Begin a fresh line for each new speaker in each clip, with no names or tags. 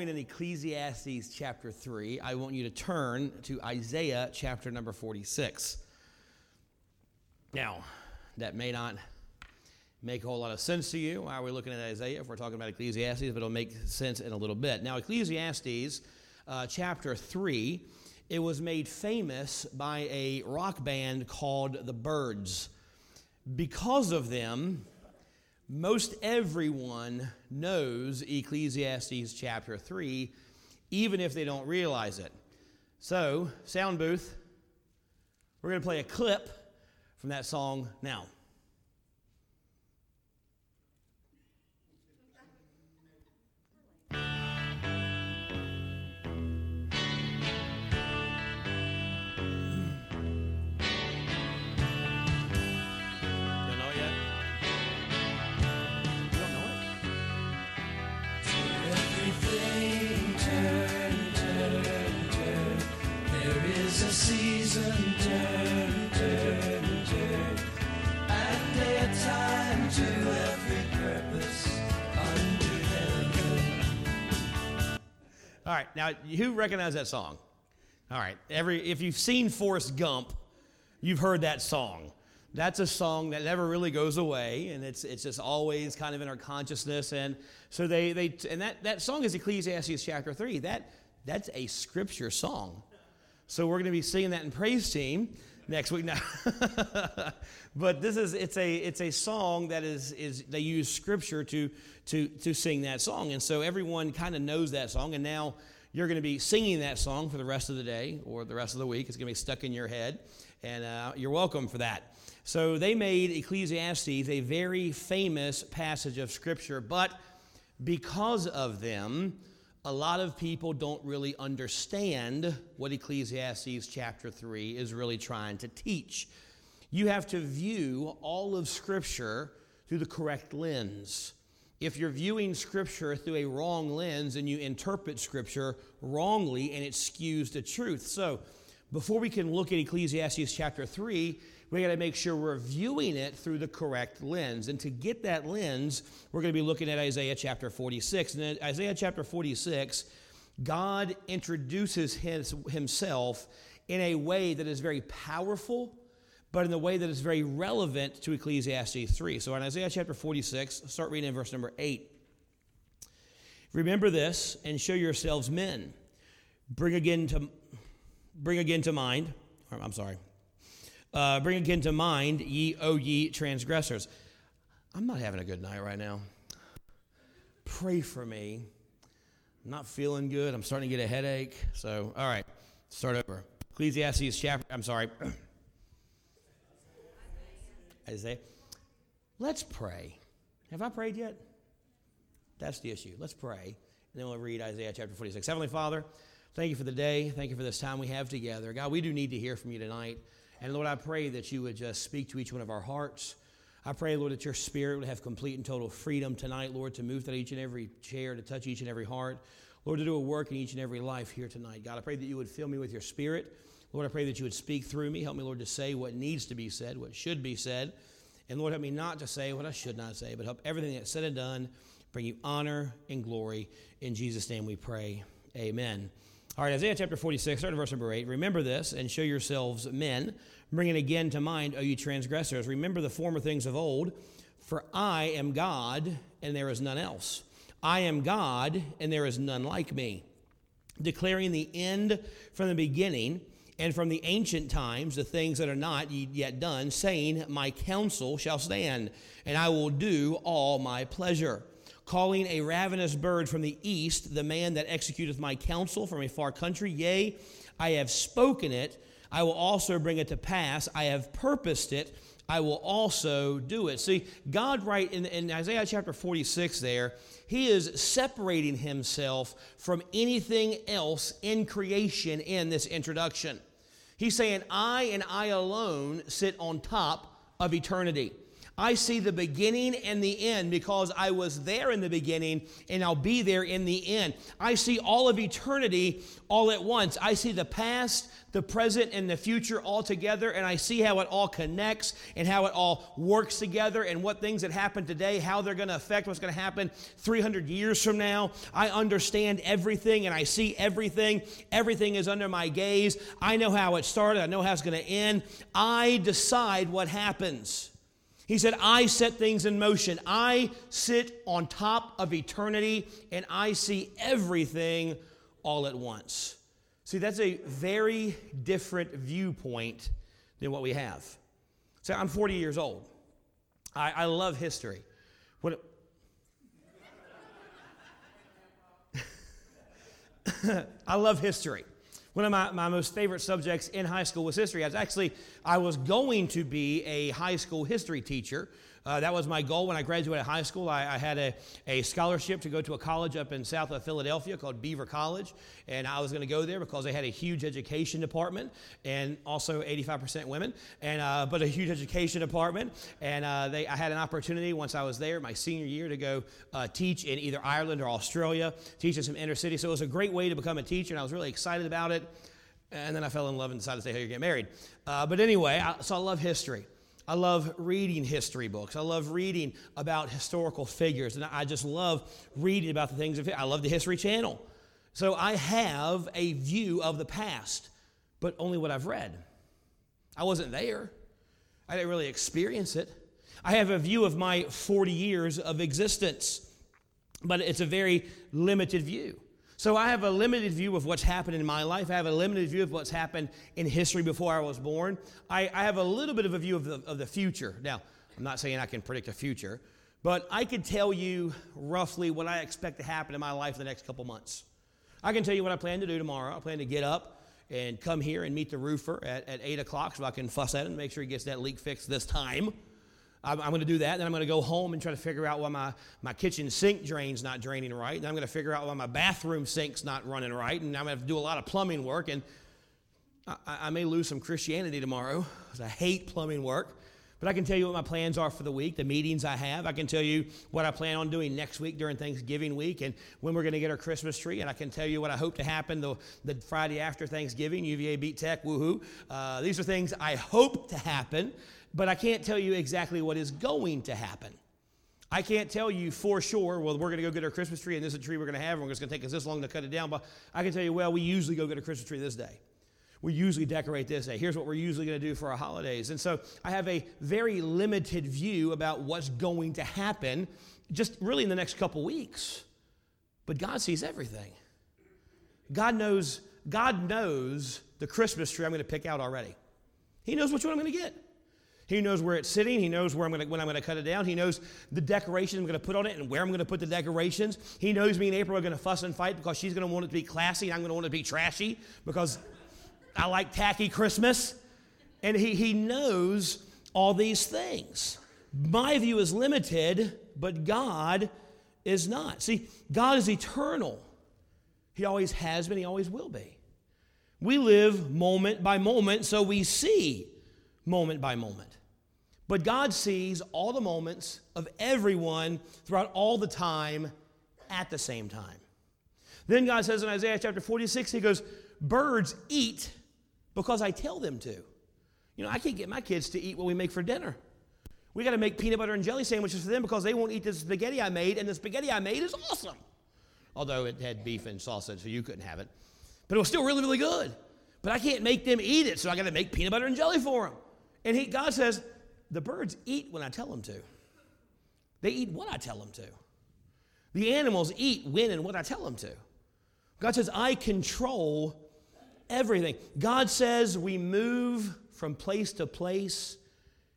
in Ecclesiastes chapter 3, I want you to turn to Isaiah chapter number 46. Now, that may not make a whole lot of sense to you. Why are we looking at Isaiah if we're talking about Ecclesiastes? But it'll make sense in a little bit. Now, Ecclesiastes uh, chapter 3, it was made famous by a rock band called the Byrds. Because of them, most everyone knows Ecclesiastes chapter 3, even if they don't realize it. So, sound booth, we're going to play a clip from that song now. All right, now who recognize that song? All right, every if you've seen Forrest Gump, you've heard that song. That's a song that never really goes away, and it's it's just always kind of in our consciousness. And so they they and that that song is Ecclesiastes chapter three. That that's a scripture song. So we're going to be singing that in praise team next week now. but this is it's a it's a song that is is they use scripture to to to sing that song, and so everyone kind of knows that song, and now you're going to be singing that song for the rest of the day or the rest of the week. It's going to be stuck in your head, and uh, you're welcome for that. So they made Ecclesiastes a very famous passage of scripture, but because of them a lot of people don't really understand what Ecclesiastes chapter 3 is really trying to teach. You have to view all of Scripture through the correct lens. If you're viewing Scripture through a wrong lens and you interpret Scripture wrongly and it skews the truth. So, before we can look at Ecclesiastes chapter 3, we got to make sure we're viewing it through the correct lens. And to get that lens, we're going to be looking at Isaiah chapter 46. And in Isaiah chapter 46, God introduces his, himself in a way that is very powerful, but in a way that is very relevant to Ecclesiastes 3. So in Isaiah chapter 46, start reading in verse number 8. Remember this and show yourselves men. Bring again to bring again to mind. I'm sorry. Uh, bring again to mind, ye, O ye transgressors. I'm not having a good night right now. Pray for me. I'm not feeling good. I'm starting to get a headache. So, all right, start over. Ecclesiastes chapter, I'm sorry. Isaiah. Let's pray. Have I prayed yet? That's the issue. Let's pray. And then we'll read Isaiah chapter 46. Heavenly Father, thank you for the day. Thank you for this time we have together. God, we do need to hear from you tonight. And Lord, I pray that you would just speak to each one of our hearts. I pray, Lord, that your spirit would have complete and total freedom tonight, Lord, to move through each and every chair, to touch each and every heart. Lord, to do a work in each and every life here tonight. God, I pray that you would fill me with your spirit. Lord, I pray that you would speak through me. Help me, Lord, to say what needs to be said, what should be said. And Lord, help me not to say what I should not say, but help everything that's said and done bring you honor and glory. In Jesus' name we pray. Amen. All right, Isaiah chapter 46, starting verse number 8. Remember this and show yourselves men. Bring it again to mind, O you transgressors. Remember the former things of old, for I am God and there is none else. I am God and there is none like me. Declaring the end from the beginning and from the ancient times the things that are not yet done, saying, My counsel shall stand, and I will do all my pleasure calling a ravenous bird from the east, the man that executeth my counsel from a far country. Yea, I have spoken it, I will also bring it to pass. I have purposed it, I will also do it. See, God, right in, in Isaiah chapter 46, there, he is separating himself from anything else in creation in this introduction. He's saying, I and I alone sit on top of eternity. I see the beginning and the end because I was there in the beginning and I'll be there in the end. I see all of eternity all at once. I see the past, the present, and the future all together, and I see how it all connects and how it all works together and what things that happen today, how they're going to affect what's going to happen 300 years from now. I understand everything and I see everything. Everything is under my gaze. I know how it started, I know how it's going to end. I decide what happens. He said, I set things in motion. I sit on top of eternity and I see everything all at once. See, that's a very different viewpoint than what we have. So I'm 40 years old. I, I love history. What, I love history. One of my, my most favorite subjects in high school was history. I was actually, I was going to be a high school history teacher. Uh, that was my goal when I graduated high school. I, I, had a, a scholarship to go to a college up in south of Philadelphia called Beaver College. And I was going to go there because they had a huge education department and also 85% women, and, uh, but a huge education department. And uh, they, I had an opportunity once I was there, my senior year, to go uh, teach in either Ireland or Australia, teach in some inner city. So it was a great way to become a teacher, and I was really excited about it. And then I fell in love and decided to say, hey, you get married. Uh, but anyway, I, so I love history. I love reading history books. I love reading about historical figures. And I just love reading about the things of I love the History Channel. So I have a view of the past, but only what I've read. I wasn't there. I didn't really experience it. I have a view of my 40 years of existence, but it's a very limited view. So I have a limited view of what's happened in my life. I have a limited view of what's happened in history before I was born. I, I have a little bit of a view of the, of the future. Now, I'm not saying I can predict the future, but I could tell you roughly what I expect to happen in my life in the next couple months. I can tell you what I plan to do tomorrow. I plan to get up and come here and meet the roofer at, at 8 o'clock so I can fuss at him and make sure he gets that leak fixed this time. I'm, I'm going to do that. Then I'm going to go home and try to figure out why my, my kitchen sink drain's not draining right. Then I'm going to figure out why my bathroom sink's not running right. And I'm going to have to do a lot of plumbing work. And I, I may lose some Christianity tomorrow because I hate plumbing work. But I can tell you what my plans are for the week, the meetings I have. I can tell you what I plan on doing next week during Thanksgiving week and when we're going to get our Christmas tree. And I can tell you what I hope to happen the, the Friday after Thanksgiving. UVA beat Tech, woohoo. Uh, these are things I hope to happen but I can't tell you exactly what is going to happen. I can't tell you for sure, well, we're going to go get our Christmas tree and this is a tree we're going to have and it's going to take us this long to cut it down. But I can tell you, well, we usually go get a Christmas tree this day. We usually decorate this day. Here's what we're usually going to do for our holidays. And so I have a very limited view about what's going to happen just really in the next couple weeks. But God sees everything. God knows, God knows the Christmas tree I'm going to pick out already. He knows which one I'm going to get. He knows where it's sitting. He knows where I'm gonna, when I'm going to cut it down. He knows the decorations I'm going to put on it and where I'm going to put the decorations. He knows me and April are going to fuss and fight because she's going to want it to be classy and I'm going to want it to be trashy because I like tacky Christmas. And he, he knows all these things. My view is limited, but God is not. See, God is eternal. He always has been, He always will be. We live moment by moment, so we see moment by moment. But God sees all the moments of everyone throughout all the time at the same time. Then God says in Isaiah chapter 46, He goes, Birds eat because I tell them to. You know, I can't get my kids to eat what we make for dinner. We got to make peanut butter and jelly sandwiches for them because they won't eat the spaghetti I made, and the spaghetti I made is awesome. Although it had beef and sausage, so you couldn't have it. But it was still really, really good. But I can't make them eat it, so I got to make peanut butter and jelly for them. And he, God says, the birds eat when I tell them to. They eat what I tell them to. The animals eat when and what I tell them to. God says, I control everything. God says we move from place to place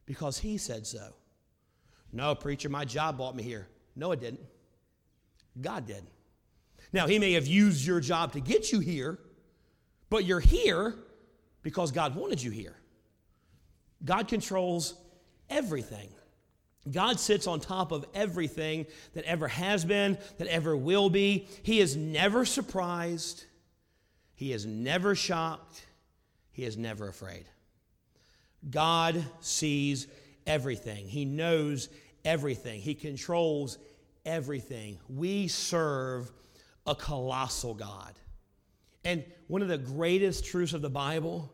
because He said so. No, preacher, my job brought me here. No, it didn't. God did. Now, He may have used your job to get you here, but you're here because God wanted you here. God controls everything. God sits on top of everything that ever has been, that ever will be. He is never surprised. He is never shocked. He is never afraid. God sees everything. He knows everything. He controls everything. We serve a colossal God. And one of the greatest truths of the Bible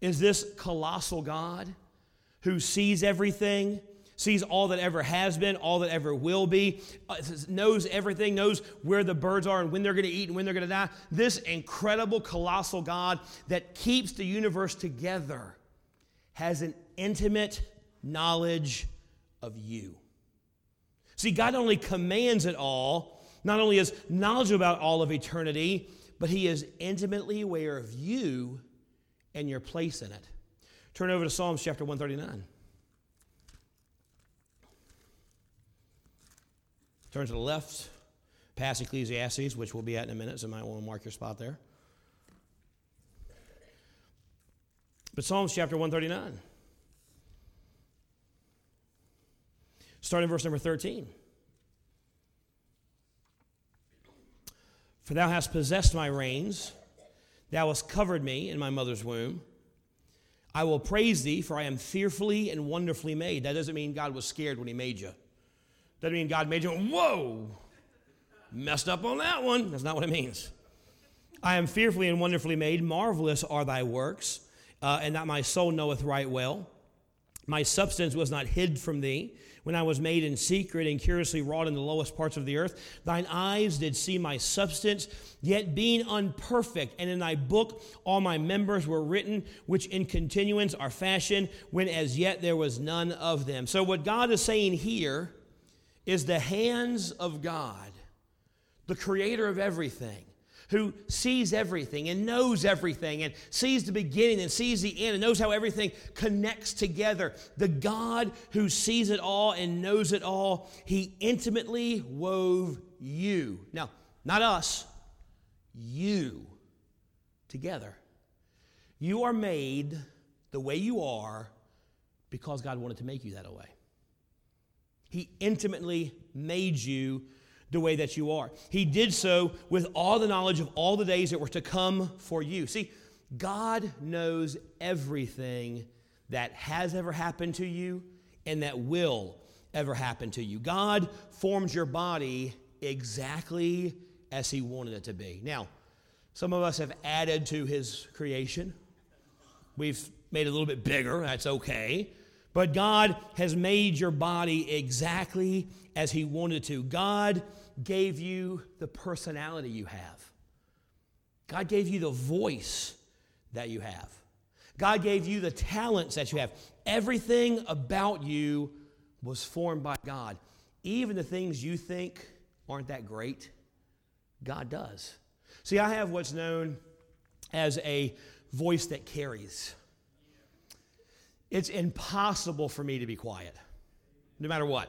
is this colossal God who sees everything, sees all that ever has been, all that ever will be, uh, knows everything, knows where the birds are and when they're going to eat and when they're going to die. This incredible, colossal God that keeps the universe together has an intimate knowledge of you. See, God only commands it all, not only is knowledge about all of eternity, but He is intimately aware of you and your place in it. Turn over to Psalms chapter 139. Turn to the left, past Ecclesiastes, which we'll be at in a minute, so you might want to mark your spot there. But Psalms chapter 139. Starting verse number 13. For thou hast possessed my reins, thou hast covered me in my mother's womb. I will praise thee, for I am fearfully and wonderfully made. That doesn't mean God was scared when he made you. Doesn't mean God made you, whoa, messed up on that one. That's not what it means. I am fearfully and wonderfully made. Marvelous are thy works, uh, and that my soul knoweth right well. My substance was not hid from thee when I was made in secret and curiously wrought in the lowest parts of the earth. Thine eyes did see my substance, yet being unperfect, and in thy book all my members were written, which in continuance are fashioned, when as yet there was none of them. So, what God is saying here is the hands of God, the creator of everything who sees everything and knows everything and sees the beginning and sees the end and knows how everything connects together. The God who sees it all and knows it all, he intimately wove you. Now, not us, you together. You are made the way you are because God wanted to make you that way. He intimately made you the way that you are. He did so with all the knowledge of all the days that were to come for you. See, God knows everything that has ever happened to you and that will ever happen to you. God forms your body exactly as He wanted it to be. Now, some of us have added to His creation. We've made it a little bit bigger. That's okay. But God has made your body exactly as He wanted to. God gave you the personality you have. God gave you the voice that you have. God gave you the talents that you have. Everything about you was formed by God. Even the things you think aren't that great, God does. See, I have what's known as a voice that carries. It's impossible for me to be quiet, no matter what.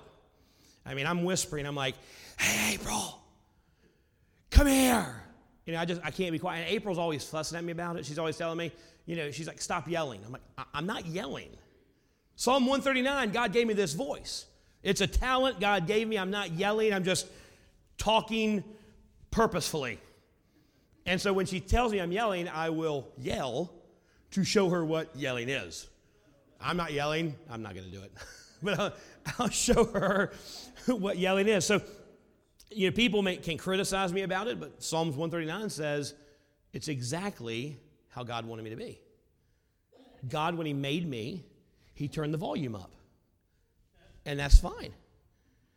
I mean, I'm whispering, I'm like, hey, April, come here. You know, I just, I can't be quiet. And April's always fussing at me about it. She's always telling me, you know, she's like, stop yelling. I'm like, I'm not yelling. Psalm 139, God gave me this voice. It's a talent God gave me. I'm not yelling, I'm just talking purposefully. And so when she tells me I'm yelling, I will yell to show her what yelling is. I'm not yelling, I'm not going to do it. but I'll, I'll, show her what yelling is. So you know, people may, can criticize me about it, but Psalms 139 says it's exactly how God wanted me to be. God, when He made me, He turned the volume up. And that's fine.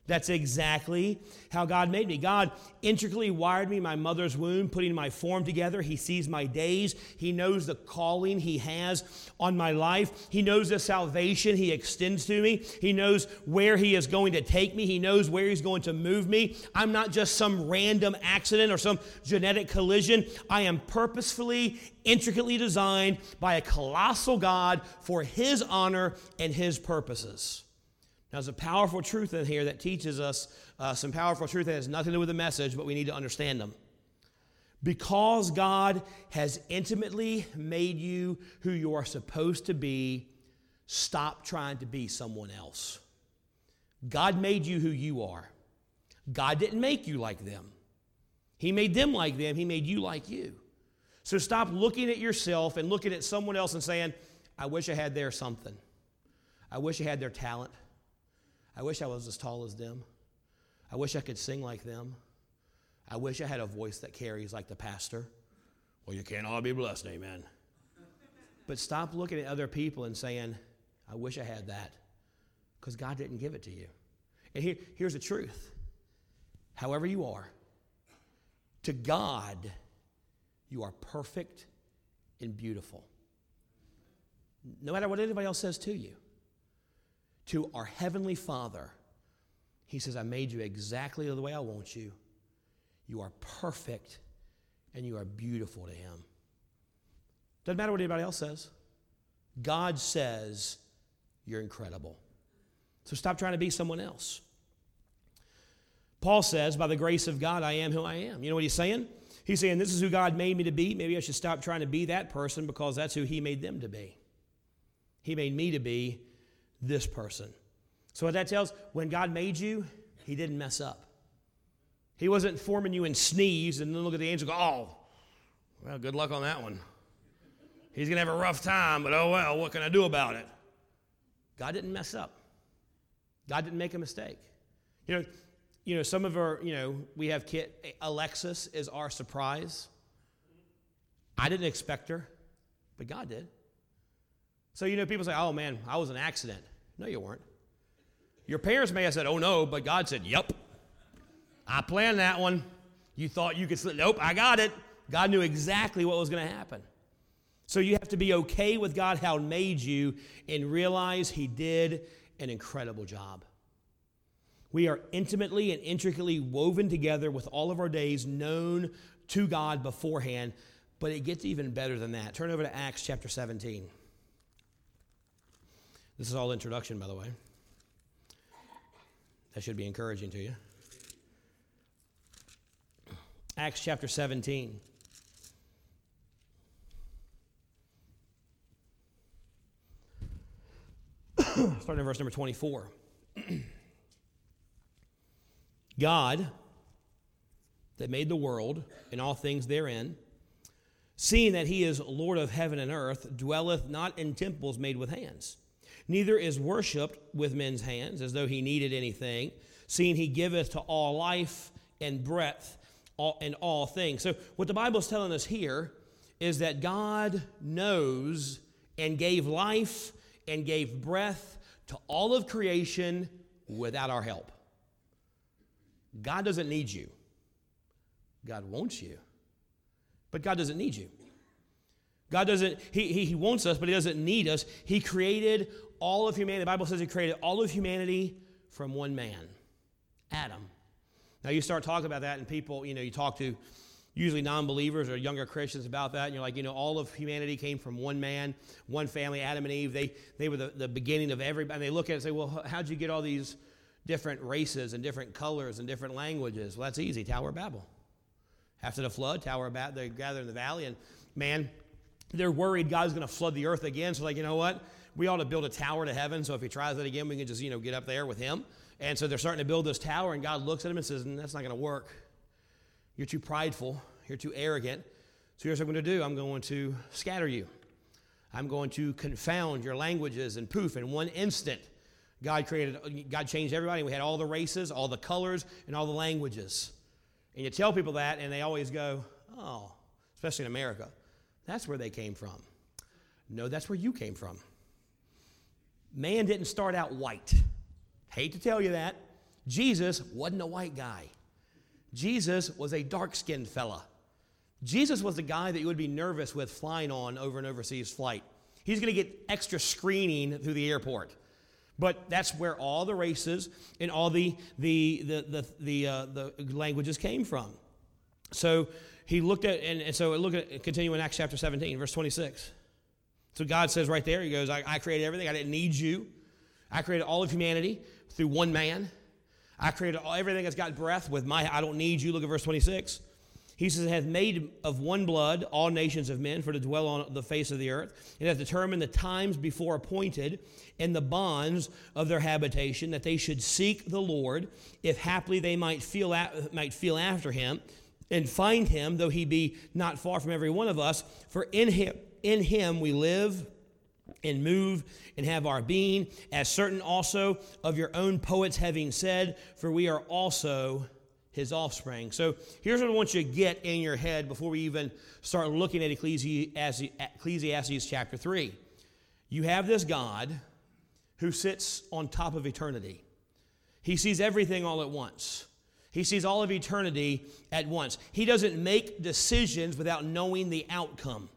That's exactly how God made me. God intricately wired me my mother's womb, putting my form together. He sees my days. He knows the calling He has on my life. He knows the salvation He extends to me. He knows where He is going to take me. He knows where He's going to move me. I'm not just some random accident or some genetic collision. I am purposefully, intricately designed by a colossal God for His honor and His purposes. Now, there's a powerful truth in here that teaches us uh, some powerful truth that has nothing to do with the message, but we need to understand them. Because God has intimately made you who you are supposed to be, stop trying to be someone else. God made you who you are. God didn't make you like them. He made them like them, He made you like you. So stop looking at yourself and looking at someone else and saying, I wish I had their something. I wish I had their talent. I wish I was as tall as them. I wish I could sing like them. I wish I had a voice that carries like the pastor. Well, you can't all be blessed, amen. But stop looking at other people and saying, I wish I had that, because God didn't give it to you. And here, here's the truth however you are, to God, you are perfect and beautiful. No matter what anybody else says to you. To our Heavenly Father, He says, I made you exactly the way I want you. You are perfect and you are beautiful to Him. Doesn't matter what anybody else says. God says you're incredible. So stop trying to be someone else. Paul says, by the grace of God, I am who I am. You know what he's saying? He's saying, This is who God made me to be. Maybe I should stop trying to be that person because that's who He made them to be. He made me to be this person. So, what that tells, when God made you, He didn't mess up. He wasn't forming you and sneeze and then look at the angel go, Oh, well, good luck on that one. He's going to have a rough time, but oh well, what can I do about it? God didn't mess up. God didn't make a mistake. You know, you know, some of our, you know, we have kit Alexis is our surprise. I didn't expect her, but God did. So, you know, people say, oh man, I was an accident. No, you weren't. Your parents may have said, oh no, but God said, yep. I planned that one. You thought you could slip. Nope, I got it. God knew exactly what was going to happen. So you have to be okay with God, how made you, and realize He did an incredible job. We are intimately and intricately woven together with all of our days known to God beforehand, but it gets even better than that. Turn over to Acts chapter 17. This is all introduction, by the way. That should be encouraging to you. Acts chapter 17. Starting in verse number 24. God, that made the world and all things therein, seeing that he is Lord of heaven and earth, dwelleth not in temples made with hands, neither is worshipped with men's hands, as though he needed anything, seeing he giveth to all life and breath and all things. So, what the Bible is telling us here is that God knows and gave life and gave breath to all of creation without our help. God doesn't need you. God wants you. But God doesn't need you. God doesn't, he, he, he wants us, but He doesn't need us. He created all of humanity. The Bible says He created all of humanity from one man, Adam. Now you start talking about that, and people, you know, you talk to usually non believers or younger Christians about that, and you're like, you know, all of humanity came from one man, one family, Adam and Eve. They, they were the, the beginning of everybody. And they look at it and say, well, how'd you get all these different races and different colors and different languages. Well, that's easy. Tower of Babel. After the flood, Tower of Babel, they gather in the valley, and man, they're worried God's going to flood the earth again. So, like, you know what? We ought to build a tower to heaven. So if he tries it again, we can just, you know, get up there with him. And so they're starting to build this tower, and God looks at him and says, mm, That's not going to work. You're too prideful. You're too arrogant. So here's what I'm going to do I'm going to scatter you. I'm going to confound your languages, and poof, in one instant, God created, God changed everybody. We had all the races, all the colors, and all the languages. And you tell people that, and they always go, oh, especially in America, that's where they came from. No, that's where you came from. Man didn't start out white. Hate to tell you that. Jesus wasn't a white guy. Jesus was a dark skinned fella. Jesus was the guy that you would be nervous with flying on over an overseas flight. He's going to get extra screening through the airport. But that's where all the races and all the, the, the, the, the, uh, the languages came from. So he looked at, and, and so look at, continue in Acts chapter 17, verse 26. So God says right there, He goes, I, I created everything. I didn't need you. I created all of humanity through one man. I created all, everything that's got breath with my, I don't need you. Look at verse 26. He says, hath made of one blood all nations of men for to dwell on the face of the earth, and hath determined the times before appointed and the bonds of their habitation, that they should seek the Lord, if haply they might feel, at, might feel after him, and find him, though he be not far from every one of us. For in him, in him we live and move and have our being, as certain also of your own poets having said, for we are also his offspring. So here's what I want you to get in your head before we even start looking at Ecclesiastes, Ecclesiastes chapter 3. You have this God who sits on top of eternity. He sees everything all at once. He sees all of eternity at once. He doesn't make decisions without knowing the outcome.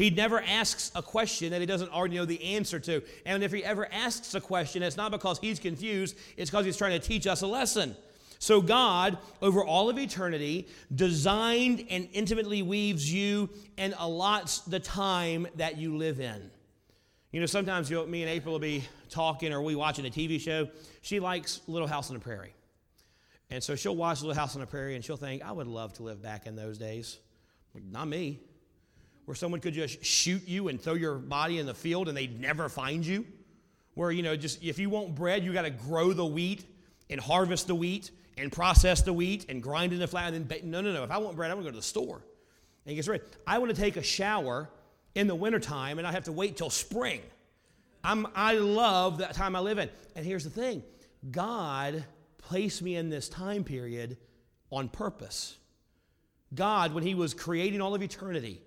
He never asks a question that he doesn't already know the answer to. And if he ever asks a question, it's not because he's confused, it's because he's trying to teach us a lesson. So, God, over all of eternity, designed and intimately weaves you and allots the time that you live in. You know, sometimes you me and April will be talking or we watching a TV show. She likes Little House on the Prairie. And so she'll watch Little House on the Prairie and she'll think, I would love to live back in those days. Not me where someone could just shoot you and throw your body in the field and they'd never find you. Where, you know, just if you want bread, you got to grow the wheat and harvest the wheat and process the wheat and grind it in the flour. And then, no, no, no. If I want bread, I'm going to go to the store and get ready. I want to take a shower in the wintertime and I have to wait till spring. I'm, I love that time I live in. And here's the thing God placed me in this time period on purpose. God, when He was creating all of eternity,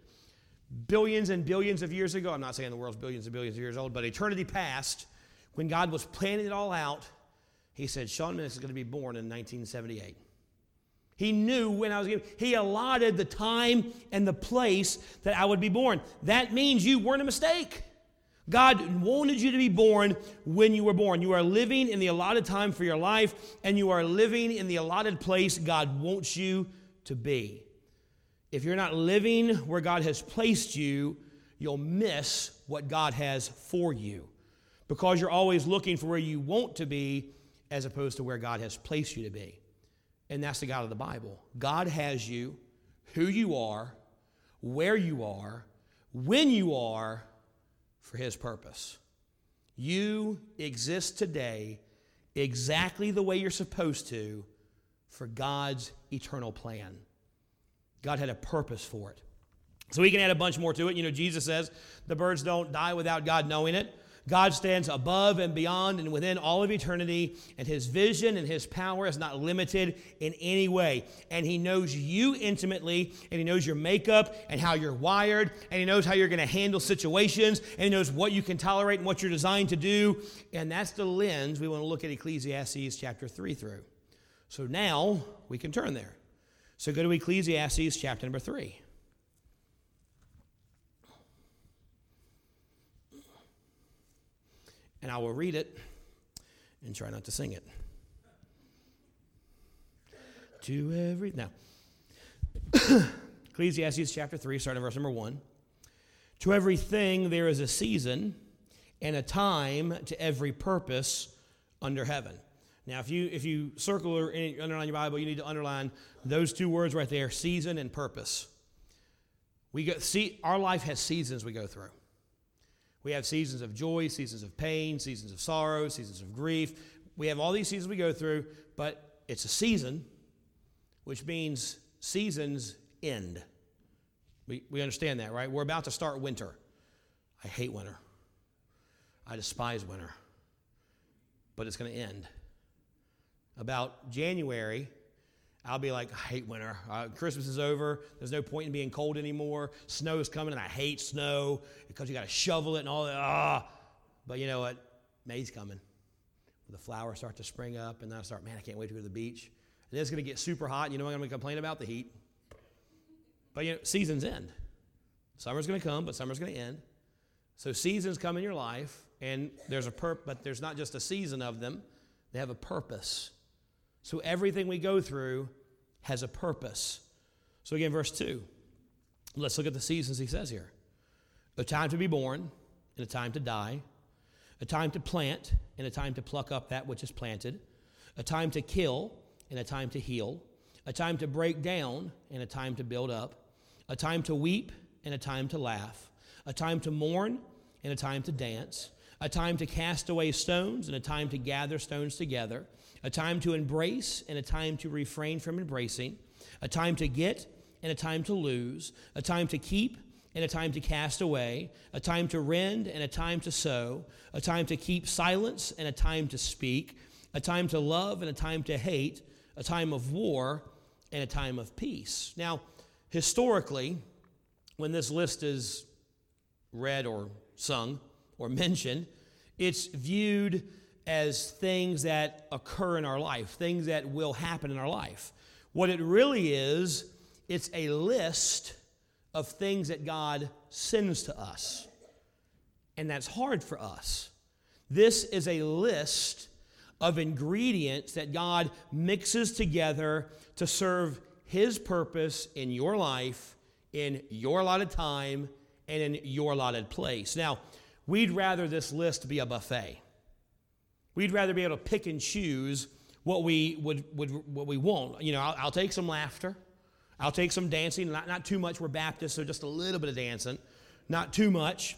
billions and billions of years ago, I'm not saying the world's billions and billions of years old, but eternity past, when God was planning it all out, he said, Sean Minnis is going to be born in 1978. He knew when I was going he allotted the time and the place that I would be born. That means you weren't a mistake. God wanted you to be born when you were born. You are living in the allotted time for your life, and you are living in the allotted place God wants you to be. If you're not living where God has placed you, you'll miss what God has for you because you're always looking for where you want to be as opposed to where God has placed you to be. And that's the God of the Bible. God has you, who you are, where you are, when you are, for His purpose. You exist today exactly the way you're supposed to for God's eternal plan. God had a purpose for it. So we can add a bunch more to it. You know, Jesus says the birds don't die without God knowing it. God stands above and beyond and within all of eternity, and his vision and his power is not limited in any way. And he knows you intimately, and he knows your makeup and how you're wired, and he knows how you're going to handle situations, and he knows what you can tolerate and what you're designed to do. And that's the lens we want to look at Ecclesiastes chapter 3 through. So now we can turn there. So go to Ecclesiastes chapter number 3. And I will read it and try not to sing it. To every. Now, Ecclesiastes chapter 3, starting verse number 1. To everything there is a season and a time to every purpose under heaven. Now, if you if you circle or underline your Bible, you need to underline those two words right there: season and purpose. We go see our life has seasons we go through. We have seasons of joy, seasons of pain, seasons of sorrow, seasons of grief. We have all these seasons we go through, but it's a season, which means seasons end. We, we understand that, right? We're about to start winter. I hate winter. I despise winter. But it's going to end about January, I'll be like, I hate winter. Uh, Christmas is over. There's no point in being cold anymore. Snow is coming, and I hate snow because you got to shovel it and all that. Ah. But you know what? May's coming. The flowers start to spring up, and then I start, man, I can't wait to go to the beach. And then it's going to get super hot. You know I'm going to complain about the heat. But you know, seasons end. Summer's going to come, but summer's going to end. So seasons come in your life, and there's a perp, but there's not just a season of them. They have a purpose. So everything we go through has a purpose. So again, verse 2. Let's look at the seasons he says here a time to be born and a time to die, a time to plant and a time to pluck up that which is planted, a time to kill and a time to heal, a time to break down and a time to build up, a time to weep and a time to laugh, a time to mourn and a time to dance, a time to cast away stones and a time to gather stones together a time to embrace and a time to refrain from embracing, a time to get and a time to lose, a time to keep and a time to cast away, a time to rend and a time to sow, a time to keep silence and a time to speak, a time to love and a time to hate, a time of war and a time of peace. Now, historically, when this list is read or sung or mentioned, it's viewed as things that occur in our life, things that will happen in our life. What it really is, it's a list of things that God sends to us. And that's hard for us. This is a list of ingredients that God mixes together to serve His purpose in your life, in your allotted time, and in your allotted place. Now, we'd rather this list be a buffet. We'd rather be able to pick and choose what we would, would what we want. You know, I'll, I'll take some laughter. I'll take some dancing, not, not too much. We're Baptists, so just a little bit of dancing, not too much.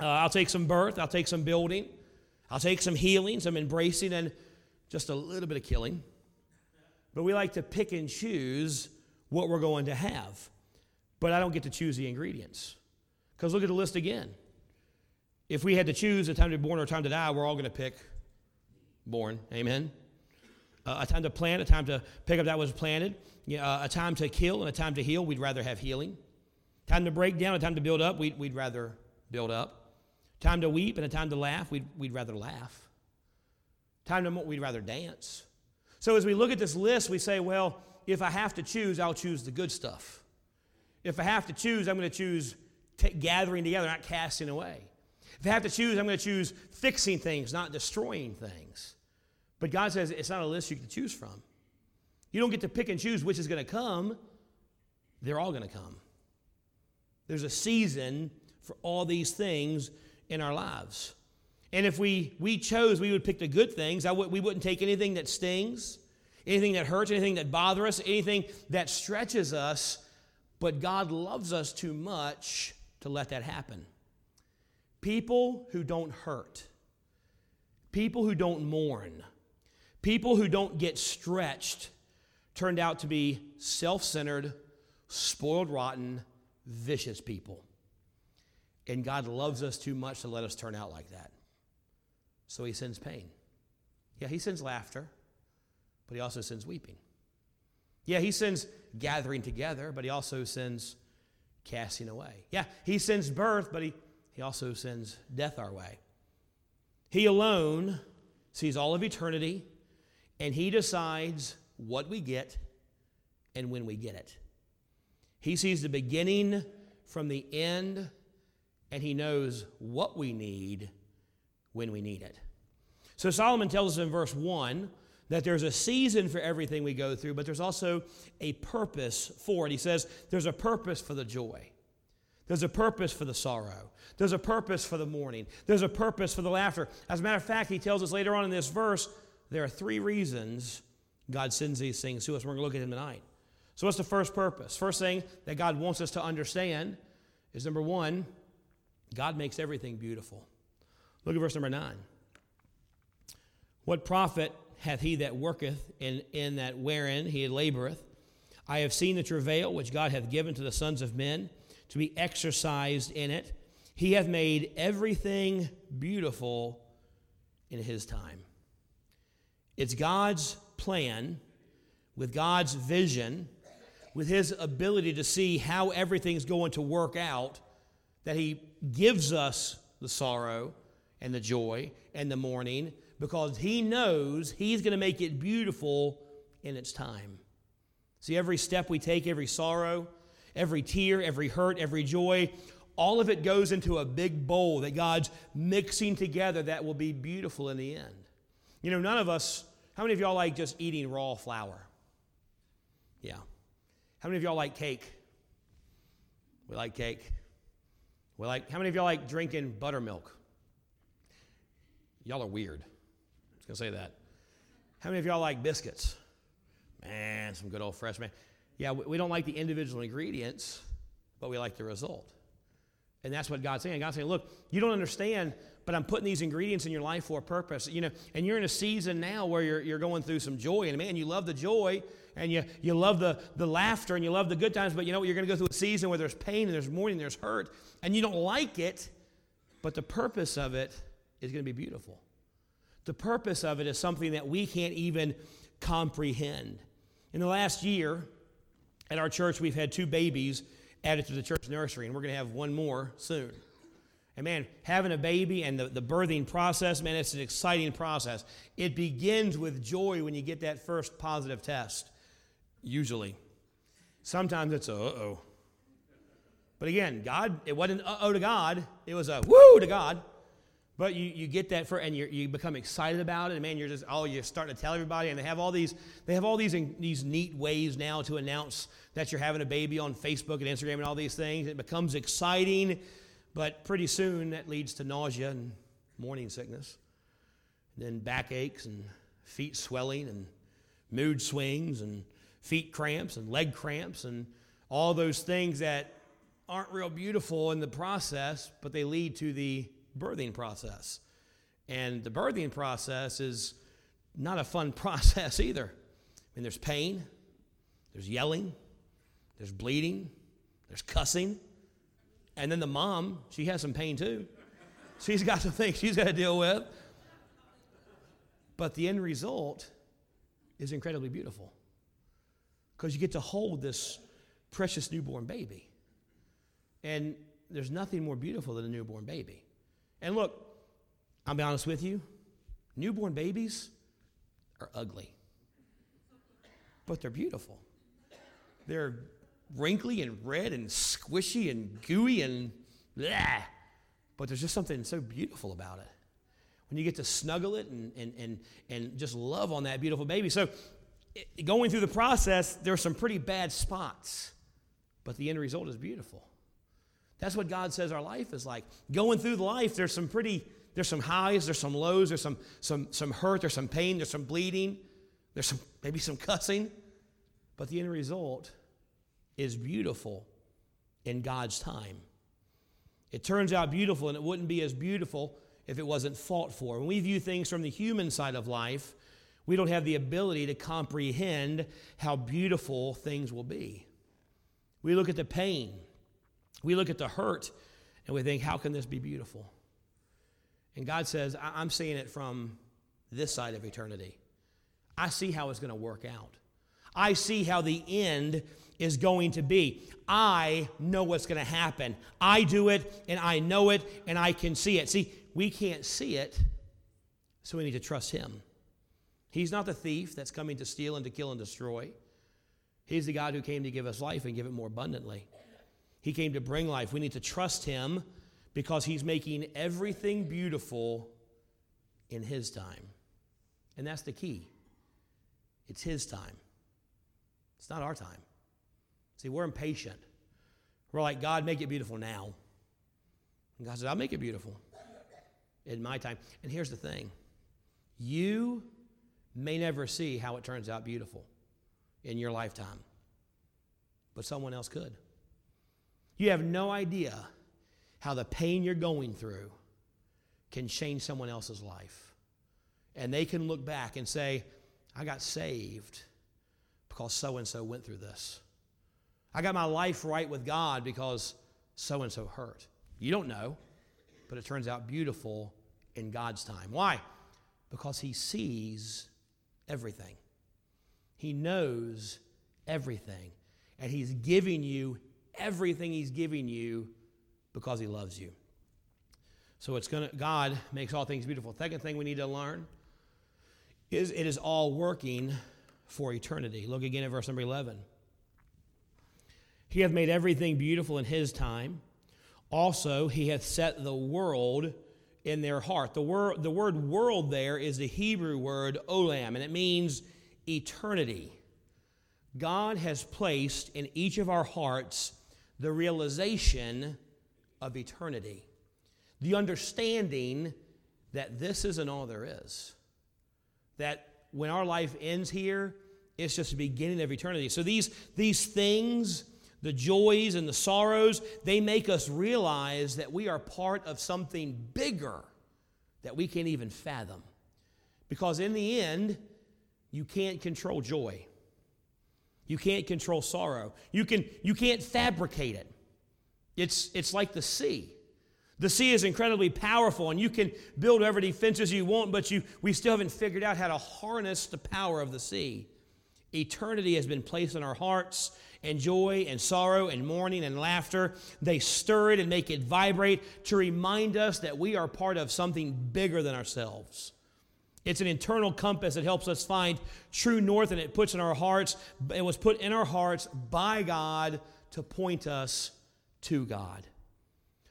Uh, I'll take some birth. I'll take some building. I'll take some healing, some embracing, and just a little bit of killing. But we like to pick and choose what we're going to have. But I don't get to choose the ingredients. Because look at the list again. If we had to choose a time to be born or a time to die, we're all going to pick born. Amen. Uh, a time to plant, a time to pick up that was planted, uh, a time to kill and a time to heal. We'd rather have healing. Time to break down, a time to build up. We'd, we'd rather build up. Time to weep and a time to laugh. We'd, we'd rather laugh. Time to we'd rather dance. So as we look at this list, we say, well, if I have to choose, I'll choose the good stuff. If I have to choose, I'm going to choose t- gathering together, not casting away. If I have to choose, I'm going to choose fixing things, not destroying things. But God says it's not a list you can choose from. You don't get to pick and choose which is going to come. They're all going to come. There's a season for all these things in our lives. And if we, we chose, we would pick the good things. W- we wouldn't take anything that stings, anything that hurts, anything that bothers us, anything that stretches us. But God loves us too much to let that happen. People who don't hurt, people who don't mourn, people who don't get stretched turned out to be self centered, spoiled, rotten, vicious people. And God loves us too much to let us turn out like that. So he sends pain. Yeah, he sends laughter, but he also sends weeping. Yeah, he sends gathering together, but he also sends casting away. Yeah, he sends birth, but he, he also sends death our way. He alone sees all of eternity, and he decides what we get and when we get it. He sees the beginning from the end and He knows what we need when we need it. So Solomon tells us in verse 1 that there's a season for everything we go through, but there's also a purpose for it. He says there's a purpose for the joy. There's a purpose for the sorrow. There's a purpose for the mourning. There's a purpose for the laughter. As a matter of fact, he tells us later on in this verse there are three reasons God sends these things to us. We're going to look at them tonight. So, what's the first purpose? First thing that God wants us to understand is number one, God makes everything beautiful. Look at verse number 9. What profit hath he that worketh in, in that wherein he laboreth? I have seen the travail which God hath given to the sons of men to be exercised in it. He hath made everything beautiful in his time. It's God's plan, with God's vision, with his ability to see how everything's going to work out that He gives us the sorrow and the joy and the mourning because He knows He's going to make it beautiful in its time. See, every step we take, every sorrow, every tear, every hurt, every joy, all of it goes into a big bowl that God's mixing together that will be beautiful in the end. You know, none of us, how many of y'all like just eating raw flour? Yeah. How many of y'all like cake? We like cake. We like, how many of y'all like drinking buttermilk? Y'all are weird. I was gonna say that. How many of y'all like biscuits? Man, some good old fresh man. Yeah, we don't like the individual ingredients, but we like the result. And that's what God's saying. God's saying, look, you don't understand, but I'm putting these ingredients in your life for a purpose. You know, and you're in a season now where you're, you're going through some joy, and man, you love the joy, and you, you love the, the laughter and you love the good times, but you know what? You're going to go through a season where there's pain and there's mourning, and there's hurt, and you don't like it, but the purpose of it is going to be beautiful. The purpose of it is something that we can't even comprehend. In the last year, at our church, we've had two babies added to the church nursery, and we're going to have one more soon. And man, having a baby and the, the birthing process, man, it's an exciting process. It begins with joy when you get that first positive test, usually. Sometimes it's a uh oh. But again, God, it wasn't uh oh to God, it was a woo to God. But you, you get that for, and you you become excited about it, and man, you're just oh, you're starting to tell everybody, and they have all these they have all these these neat ways now to announce that you're having a baby on Facebook and Instagram and all these things. It becomes exciting, but pretty soon that leads to nausea and morning sickness, and then backaches and feet swelling and mood swings and feet cramps and leg cramps and all those things that aren't real beautiful in the process, but they lead to the birthing process. And the birthing process is not a fun process either. I mean, there's pain, there's yelling, there's bleeding, there's cussing. And then the mom, she has some pain too. She's got some things she's got to deal with. But the end result is incredibly beautiful because you get to hold this precious newborn baby. And there's nothing more beautiful than a newborn baby. And look, I'll be honest with you newborn babies are ugly, but they're beautiful. They're wrinkly and red and squishy and gooey and blah, but there's just something so beautiful about it. When you get to snuggle it and, and, and, and just love on that beautiful baby. So, it, going through the process, there are some pretty bad spots, but the end result is beautiful. That's what God says our life is like. Going through the life, there's some pretty, there's some highs, there's some lows, there's some, some, some hurt, there's some pain, there's some bleeding, there's some, maybe some cussing. But the end result is beautiful in God's time. It turns out beautiful, and it wouldn't be as beautiful if it wasn't fought for. When we view things from the human side of life, we don't have the ability to comprehend how beautiful things will be. We look at the pain, we look at the hurt and we think, how can this be beautiful? And God says, I'm seeing it from this side of eternity. I see how it's going to work out. I see how the end is going to be. I know what's going to happen. I do it and I know it and I can see it. See, we can't see it, so we need to trust Him. He's not the thief that's coming to steal and to kill and destroy. He's the God who came to give us life and give it more abundantly. He came to bring life. We need to trust Him because He's making everything beautiful in His time. And that's the key. It's His time, it's not our time. See, we're impatient. We're like, God, make it beautiful now. And God says, I'll make it beautiful in my time. And here's the thing you may never see how it turns out beautiful in your lifetime, but someone else could. You have no idea how the pain you're going through can change someone else's life. And they can look back and say, I got saved because so and so went through this. I got my life right with God because so and so hurt. You don't know, but it turns out beautiful in God's time. Why? Because He sees everything, He knows everything, and He's giving you everything He's giving you because He loves you. So it's gonna God makes all things beautiful. Second thing we need to learn is it is all working for eternity. Look again at verse number 11. He hath made everything beautiful in his time. Also, he hath set the world in their heart. The word, the word world there is the Hebrew word olam, and it means eternity. God has placed in each of our hearts the realization of eternity, the understanding that this isn't all there is. That when our life ends here, it's just the beginning of eternity. So these, these things, the joys and the sorrows, they make us realize that we are part of something bigger that we can't even fathom. Because in the end, you can't control joy. You can't control sorrow. You, can, you can't fabricate it. It's, it's like the sea. The sea is incredibly powerful, and you can build whatever defenses you want, but you, we still haven't figured out how to harness the power of the sea. Eternity has been placed in our hearts, and joy and sorrow and mourning and laughter. They stir it and make it vibrate to remind us that we are part of something bigger than ourselves. It's an internal compass that helps us find true north, and it puts in our hearts, it was put in our hearts by God to point us to God.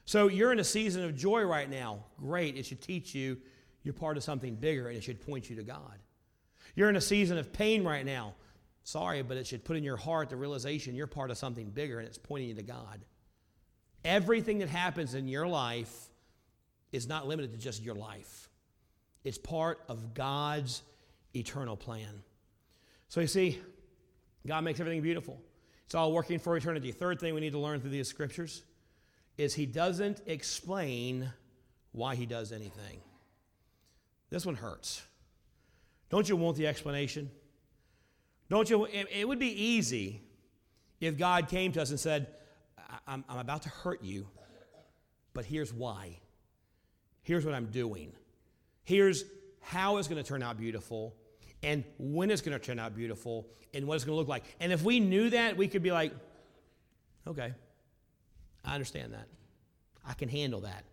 So you're in a season of joy right now. Great. It should teach you you're part of something bigger and it should point you to God. You're in a season of pain right now. Sorry, but it should put in your heart the realization you're part of something bigger and it's pointing you to God. Everything that happens in your life is not limited to just your life, it's part of God's eternal plan. So you see, God makes everything beautiful. It's all working for eternity. Third thing we need to learn through these scriptures is he doesn't explain why he does anything. This one hurts. Don't you want the explanation? Don't you? It would be easy if God came to us and said, I'm, I'm about to hurt you, but here's why. Here's what I'm doing. Here's how it's going to turn out beautiful, and when it's going to turn out beautiful, and what it's going to look like. And if we knew that, we could be like, okay, I understand that. I can handle that.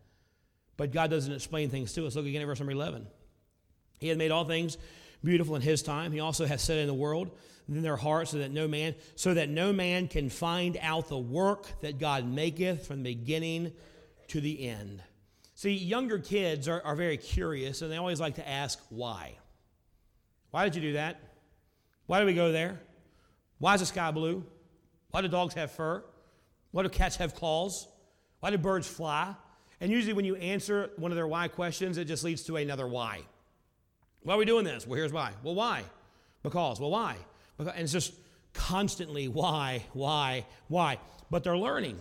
But God doesn't explain things to us. Look again at verse number 11. He had made all things beautiful in his time. He also has set in the world in their hearts so that no man so that no man can find out the work that God maketh from the beginning to the end. See, younger kids are, are very curious and they always like to ask why. Why did you do that? Why did we go there? Why is the sky blue? Why do dogs have fur? Why do cats have claws? Why do birds fly? And usually, when you answer one of their why questions, it just leads to another why. Why are we doing this? Well, here's why. Well, why? Because. Well, why? Because, and it's just constantly why, why, why. But they're learning.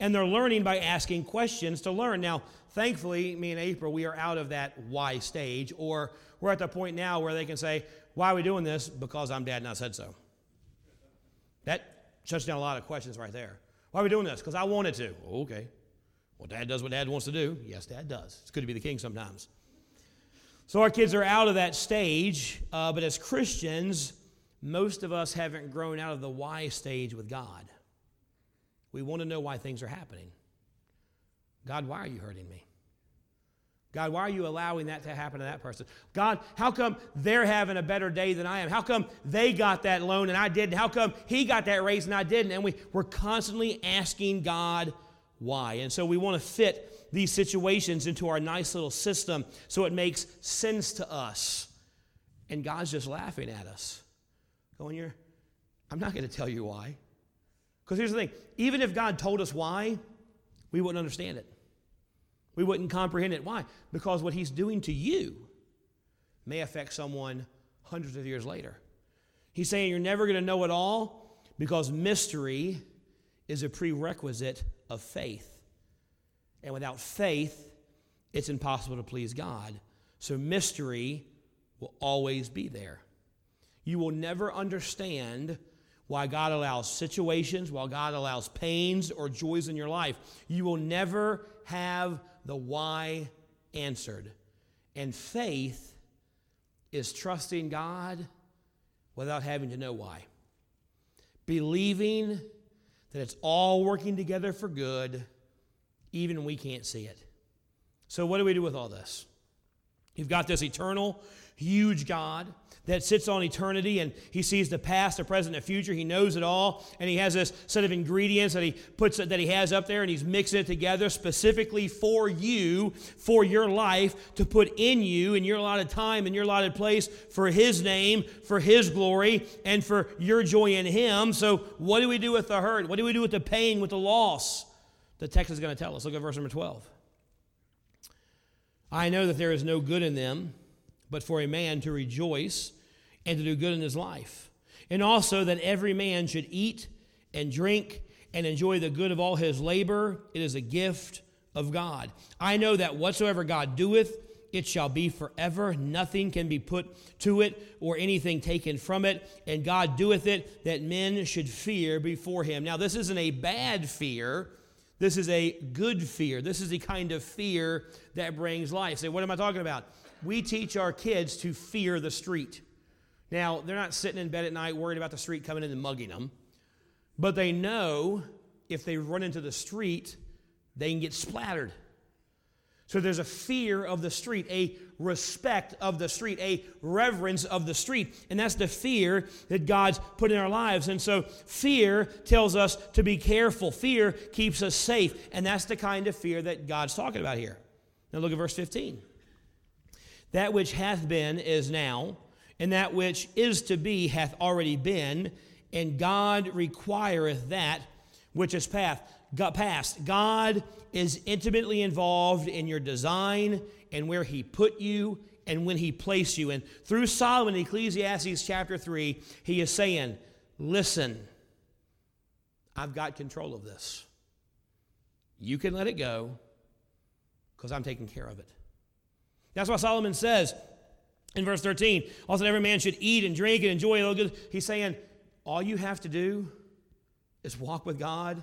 And they're learning by asking questions to learn. Now, thankfully, me and April, we are out of that why stage, or we're at the point now where they can say, Why are we doing this? Because I'm dad and I said so. That shuts down a lot of questions right there. Why are we doing this? Because I wanted to. okay. Well, dad does what dad wants to do. Yes, dad does. It's good to be the king sometimes. So our kids are out of that stage, uh, but as Christians, most of us haven't grown out of the why stage with God. We want to know why things are happening. God, why are you hurting me? God, why are you allowing that to happen to that person? God, how come they're having a better day than I am? How come they got that loan and I didn't? How come he got that raise and I didn't? And we, we're constantly asking God why. And so we want to fit these situations into our nice little system so it makes sense to us. And God's just laughing at us, going, You're, I'm not going to tell you why. Because here's the thing even if God told us why, we wouldn't understand it. We wouldn't comprehend it. Why? Because what he's doing to you may affect someone hundreds of years later. He's saying you're never going to know it all because mystery is a prerequisite of faith. And without faith, it's impossible to please God. So mystery will always be there. You will never understand why God allows situations, while God allows pains or joys in your life. You will never have the why answered. And faith is trusting God without having to know why. Believing that it's all working together for good, even we can't see it. So, what do we do with all this? You've got this eternal, huge God that sits on eternity and he sees the past, the present, the future. He knows it all. And he has this set of ingredients that he puts that he has up there and he's mixing it together specifically for you, for your life, to put in you in your allotted time, in your allotted place for his name, for his glory, and for your joy in him. So what do we do with the hurt? What do we do with the pain, with the loss? The text is going to tell us. Look at verse number 12. I know that there is no good in them but for a man to rejoice and to do good in his life. And also that every man should eat and drink and enjoy the good of all his labor. It is a gift of God. I know that whatsoever God doeth, it shall be forever. Nothing can be put to it or anything taken from it. And God doeth it that men should fear before him. Now, this isn't a bad fear. This is a good fear. This is the kind of fear that brings life. Say, what am I talking about? We teach our kids to fear the street. Now, they're not sitting in bed at night worried about the street coming in and mugging them, but they know if they run into the street, they can get splattered. So there's a fear of the street, a respect of the street, a reverence of the street. And that's the fear that God's put in our lives. And so fear tells us to be careful. Fear keeps us safe. And that's the kind of fear that God's talking about here. Now look at verse 15. That which hath been is now, and that which is to be hath already been, and God requireth that which is past. God is intimately involved in your design and where He put you and when He placed you. And through Solomon, Ecclesiastes chapter 3, he is saying, Listen, I've got control of this. You can let it go because I'm taking care of it. That's why Solomon says in verse 13, also every man should eat and drink and enjoy all good. He's saying, all you have to do is walk with God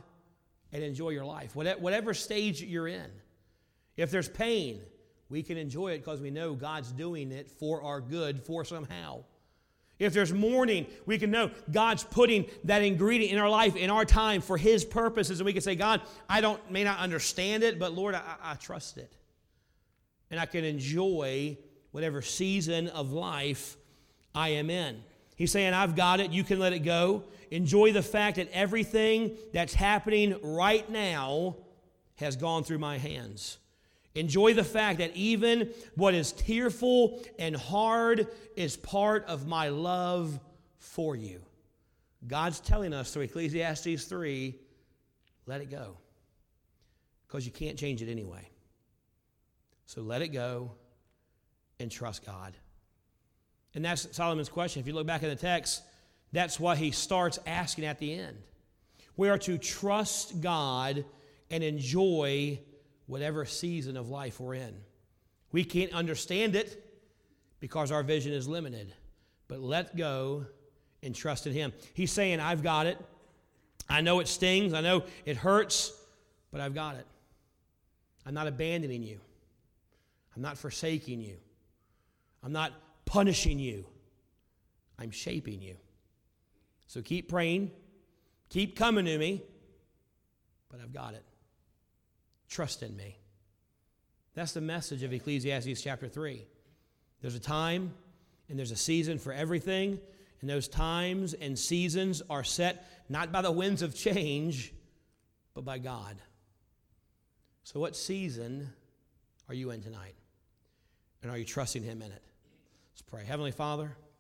and enjoy your life, whatever stage you're in. If there's pain, we can enjoy it because we know God's doing it for our good, for somehow. If there's mourning, we can know God's putting that ingredient in our life, in our time, for His purposes, and we can say, God, I don't may not understand it, but Lord, I, I trust it, and I can enjoy whatever season of life I am in. He's saying, I've got it. You can let it go. Enjoy the fact that everything that's happening right now has gone through my hands. Enjoy the fact that even what is tearful and hard is part of my love for you. God's telling us through Ecclesiastes 3 let it go. Because you can't change it anyway. So let it go and trust God. And that's Solomon's question. If you look back in the text, that's what he starts asking at the end. We are to trust God and enjoy whatever season of life we're in. We can't understand it because our vision is limited, but let go and trust in Him. He's saying, I've got it. I know it stings, I know it hurts, but I've got it. I'm not abandoning you, I'm not forsaking you, I'm not punishing you, I'm shaping you. So keep praying, keep coming to me, but I've got it. Trust in me. That's the message of Ecclesiastes chapter 3. There's a time and there's a season for everything, and those times and seasons are set not by the winds of change, but by God. So, what season are you in tonight? And are you trusting Him in it? Let's pray. Heavenly Father,